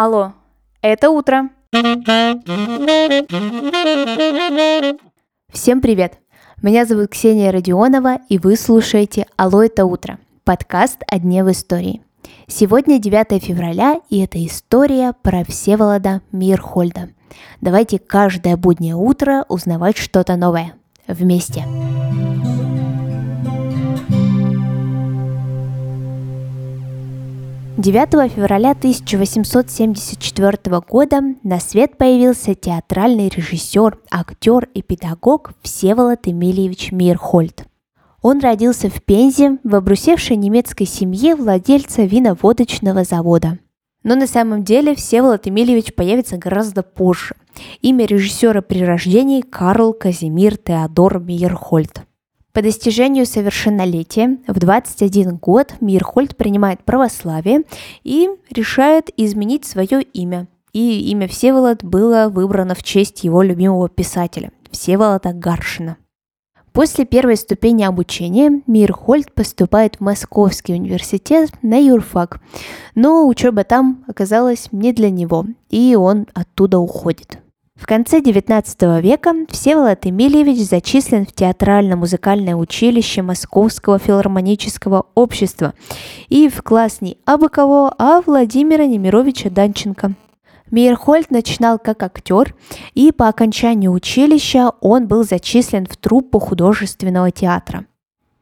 Алло, это утро. Всем привет! Меня зовут Ксения Родионова, и вы слушаете «Алло, это утро» – подкаст о дне в истории. Сегодня 9 февраля, и это история про Всеволода Мирхольда. Давайте каждое буднее утро узнавать что-то новое. Вместе. Вместе. 9 февраля 1874 года на свет появился театральный режиссер, актер и педагог Всеволод Эмильевич Мирхольд. Он родился в Пензе в обрусевшей немецкой семье владельца виноводочного завода. Но на самом деле Всеволод Эмильевич появится гораздо позже. Имя режиссера при рождении Карл Казимир Теодор Мирхольд. По достижению совершеннолетия в 21 год Мирхольд принимает православие и решает изменить свое имя. И имя Всеволод было выбрано в честь его любимого писателя Всеволода Гаршина. После первой ступени обучения Мирхольд поступает в Московский университет на юрфак, но учеба там оказалась не для него, и он оттуда уходит. В конце XIX века Всеволод Эмильевич зачислен в театрально-музыкальное училище Московского филармонического общества и в класс не абы кого, а Владимира Немировича Данченко. Мейерхольд начинал как актер, и по окончанию училища он был зачислен в труппу художественного театра.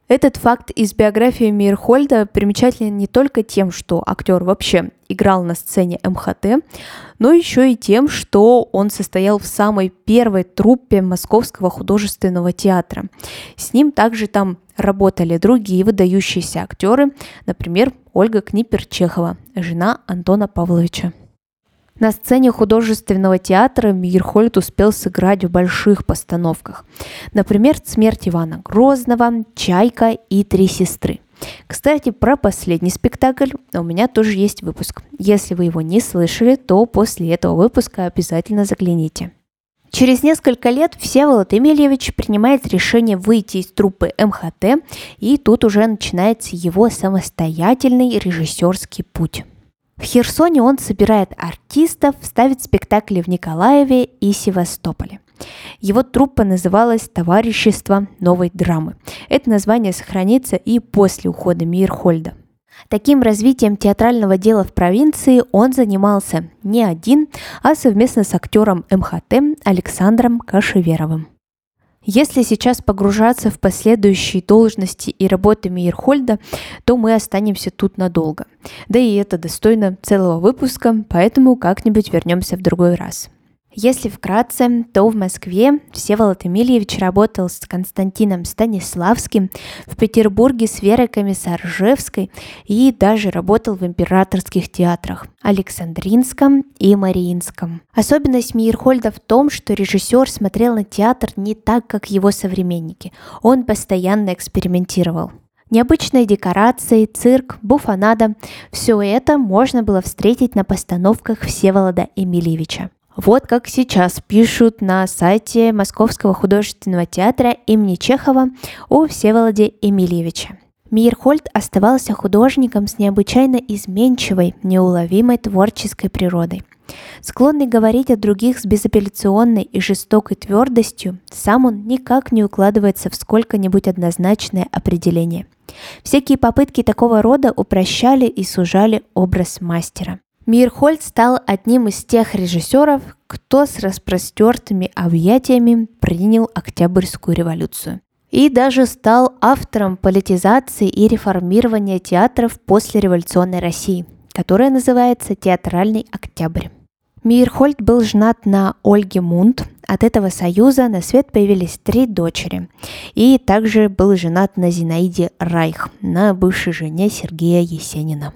Этот факт из биографии Мирхольда примечателен не только тем, что актер вообще играл на сцене МХТ, но еще и тем, что он состоял в самой первой труппе Московского художественного театра. С ним также там работали другие выдающиеся актеры, например, Ольга Книпер-Чехова, жена Антона Павловича. На сцене художественного театра Мирхольд успел сыграть в больших постановках. Например, «Смерть Ивана Грозного», «Чайка» и «Три сестры». Кстати, про последний спектакль у меня тоже есть выпуск. Если вы его не слышали, то после этого выпуска обязательно загляните. Через несколько лет Всеволод Эмильевич принимает решение выйти из труппы МХТ, и тут уже начинается его самостоятельный режиссерский путь. В Херсоне он собирает артистов, ставит спектакли в Николаеве и Севастополе. Его труппа называлась «Товарищество новой драмы». Это название сохранится и после ухода Мирхольда. Таким развитием театрального дела в провинции он занимался не один, а совместно с актером МХТ Александром Кашеверовым. Если сейчас погружаться в последующие должности и работы Мейерхольда, то мы останемся тут надолго. Да и это достойно целого выпуска, поэтому как-нибудь вернемся в другой раз. Если вкратце, то в Москве Всеволод Эмильевич работал с Константином Станиславским, в Петербурге с Верой Комиссар-Жевской и даже работал в императорских театрах Александринском и Мариинском. Особенность Мейерхольда в том, что режиссер смотрел на театр не так, как его современники. Он постоянно экспериментировал. Необычные декорации, цирк, буфанада – все это можно было встретить на постановках Всеволода Эмильевича. Вот как сейчас пишут на сайте Московского художественного театра имени Чехова о Всеволоде Эмильевиче. Мейерхольд оставался художником с необычайно изменчивой, неуловимой творческой природой. Склонный говорить о других с безапелляционной и жестокой твердостью, сам он никак не укладывается в сколько-нибудь однозначное определение. Всякие попытки такого рода упрощали и сужали образ мастера. Мирхольд стал одним из тех режиссеров, кто с распростертыми объятиями принял Октябрьскую революцию. И даже стал автором политизации и реформирования театров после революционной России, которая называется «Театральный октябрь». Мирхольд был женат на Ольге Мунт. От этого союза на свет появились три дочери. И также был женат на Зинаиде Райх, на бывшей жене Сергея Есенина.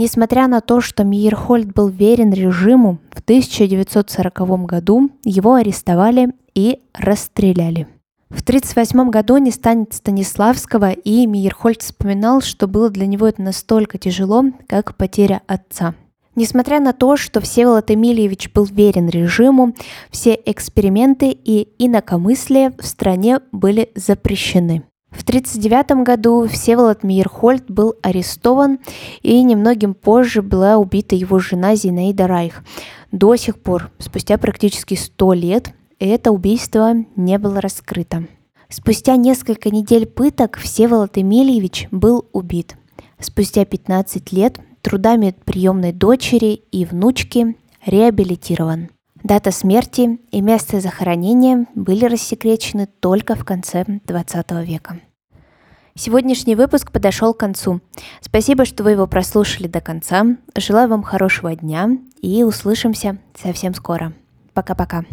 Несмотря на то, что Мейерхольд был верен режиму, в 1940 году его арестовали и расстреляли. В 1938 году не станет Станиславского, и Мейерхольд вспоминал, что было для него это настолько тяжело, как потеря отца. Несмотря на то, что Всеволод Эмильевич был верен режиму, все эксперименты и инакомыслия в стране были запрещены. В 1939 году Всеволод Мейерхольд был арестован, и немногим позже была убита его жена Зинаида Райх. До сих пор, спустя практически 100 лет, это убийство не было раскрыто. Спустя несколько недель пыток Всеволод Эмельевич был убит. Спустя 15 лет трудами приемной дочери и внучки реабилитирован. Дата смерти и место захоронения были рассекречены только в конце 20 века. Сегодняшний выпуск подошел к концу. Спасибо, что вы его прослушали до конца. Желаю вам хорошего дня и услышимся совсем скоро. Пока-пока.